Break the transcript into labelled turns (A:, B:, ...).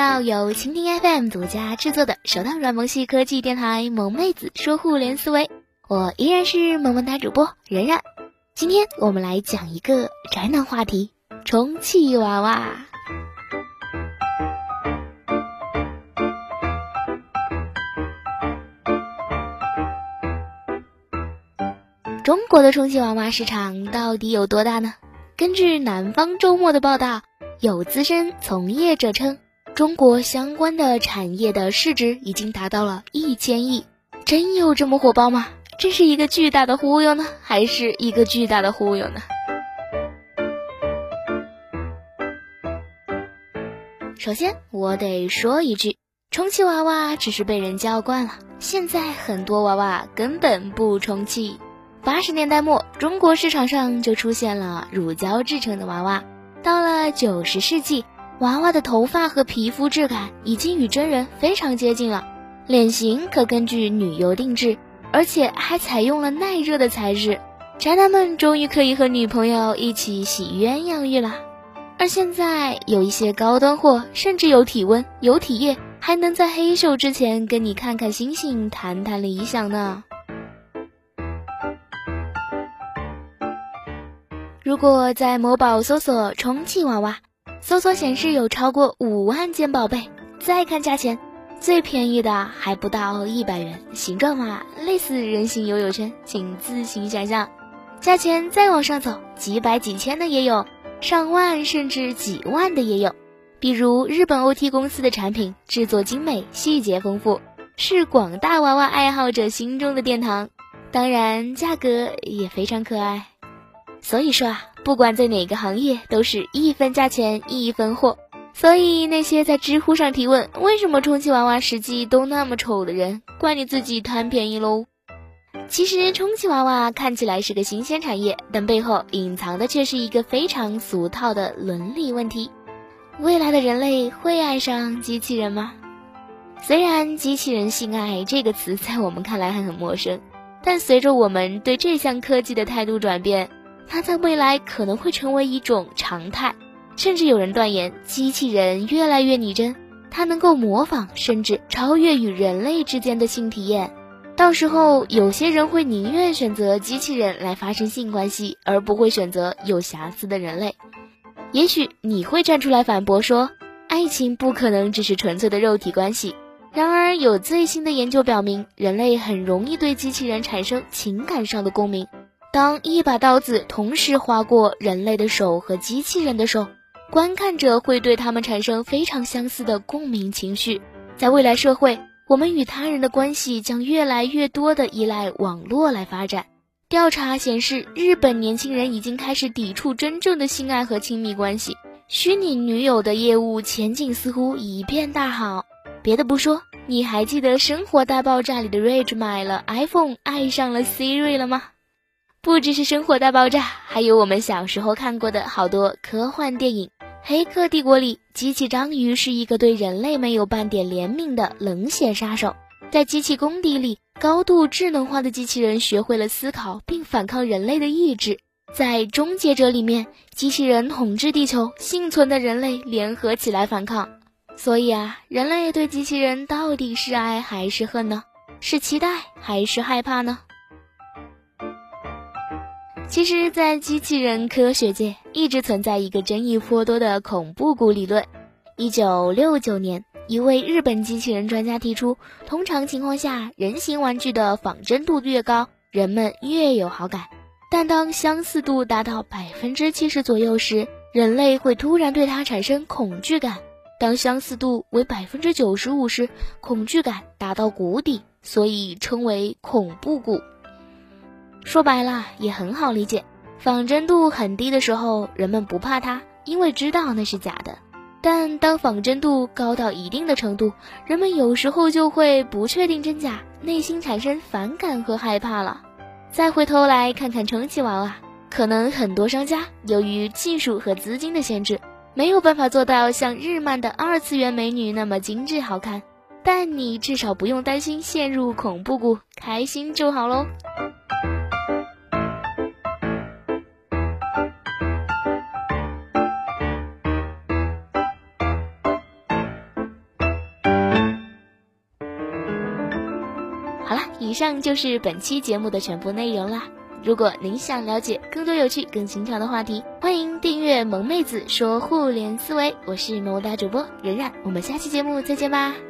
A: 到由蜻蜓 FM 独家制作的首档软萌系科技电台《萌妹子说互联思维》，我依然是萌萌哒主播冉冉。今天我们来讲一个宅男话题——充气娃娃。中国的充气娃娃市场到底有多大呢？根据南方周末的报道，有资深从业者称，中国相关的产业的市值已经达到了一千亿。真有这么火爆吗？这是一个巨大的忽悠呢，还是一个巨大的忽悠呢？首先，我得说一句，充气娃娃只是被人叫惯了，现在很多娃娃根本不充气。八十年代末，中国市场上就出现了乳胶制成的娃娃。到了九十世纪，娃娃的头发和皮肤质感已经与真人非常接近了，脸型可根据女优定制，而且还采用了耐热的材质。宅男们终于可以和女朋友一起洗鸳鸯浴了。而现在有一些高端货，甚至有体温、有体液，还能在黑秀之前跟你看看星星、谈谈理想呢。如果在某宝搜索充气娃娃，搜索显示有超过五万件宝贝。再看价钱，最便宜的还不到一百元，形状嘛类似人形游泳圈，请自行想象。价钱再往上走，几百几千的也有，上万甚至几万的也有。比如日本 OT 公司的产品，制作精美，细节丰富，是广大娃娃爱好者心中的殿堂。当然，价格也非常可爱。所以说啊，不管在哪个行业，都是一分价钱一分货。所以那些在知乎上提问为什么充气娃娃实际都那么丑的人，怪你自己贪便宜喽。其实充气娃娃看起来是个新鲜产业，但背后隐藏的却是一个非常俗套的伦理问题：未来的人类会爱上机器人吗？虽然“机器人性爱”这个词在我们看来还很陌生，但随着我们对这项科技的态度转变。它在未来可能会成为一种常态，甚至有人断言，机器人越来越拟真，它能够模仿甚至超越与人类之间的性体验。到时候，有些人会宁愿选择机器人来发生性关系，而不会选择有瑕疵的人类。也许你会站出来反驳说，爱情不可能只是纯粹的肉体关系。然而，有最新的研究表明，人类很容易对机器人产生情感上的共鸣。当一把刀子同时划过人类的手和机器人的手，观看者会对他们产生非常相似的共鸣情绪。在未来社会，我们与他人的关系将越来越多的依赖网络来发展。调查显示，日本年轻人已经开始抵触真正的性爱和亲密关系，虚拟女友的业务前景似乎一片大好。别的不说，你还记得《生活大爆炸》里的 Rage 买了 iPhone，爱上了 Siri 了吗？不只是《生活大爆炸》，还有我们小时候看过的好多科幻电影，《黑客帝国》里，机器章鱼是一个对人类没有半点怜悯的冷血杀手。在机器公敌里，高度智能化的机器人学会了思考并反抗人类的意志。在《终结者》里面，机器人统治地球，幸存的人类联合起来反抗。所以啊，人类对机器人到底是爱还是恨呢？是期待还是害怕呢？其实，在机器人科学界一直存在一个争议颇多的恐怖谷理论。一九六九年，一位日本机器人专家提出，通常情况下，人形玩具的仿真度越高，人们越有好感；但当相似度达到百分之七十左右时，人类会突然对它产生恐惧感；当相似度为百分之九十五时，恐惧感达到谷底，所以称为恐怖谷。说白了也很好理解，仿真度很低的时候，人们不怕它，因为知道那是假的；但当仿真度高到一定的程度，人们有时候就会不确定真假，内心产生反感和害怕了。再回头来看看充气娃娃，可能很多商家由于技术和资金的限制，没有办法做到像日漫的二次元美女那么精致好看，但你至少不用担心陷入恐怖谷，开心就好喽。以上就是本期节目的全部内容啦。如果您想了解更多有趣、更新潮的话题，欢迎订阅萌妹子说互联思维。我是萌萌哒主播冉冉，我们下期节目再见吧。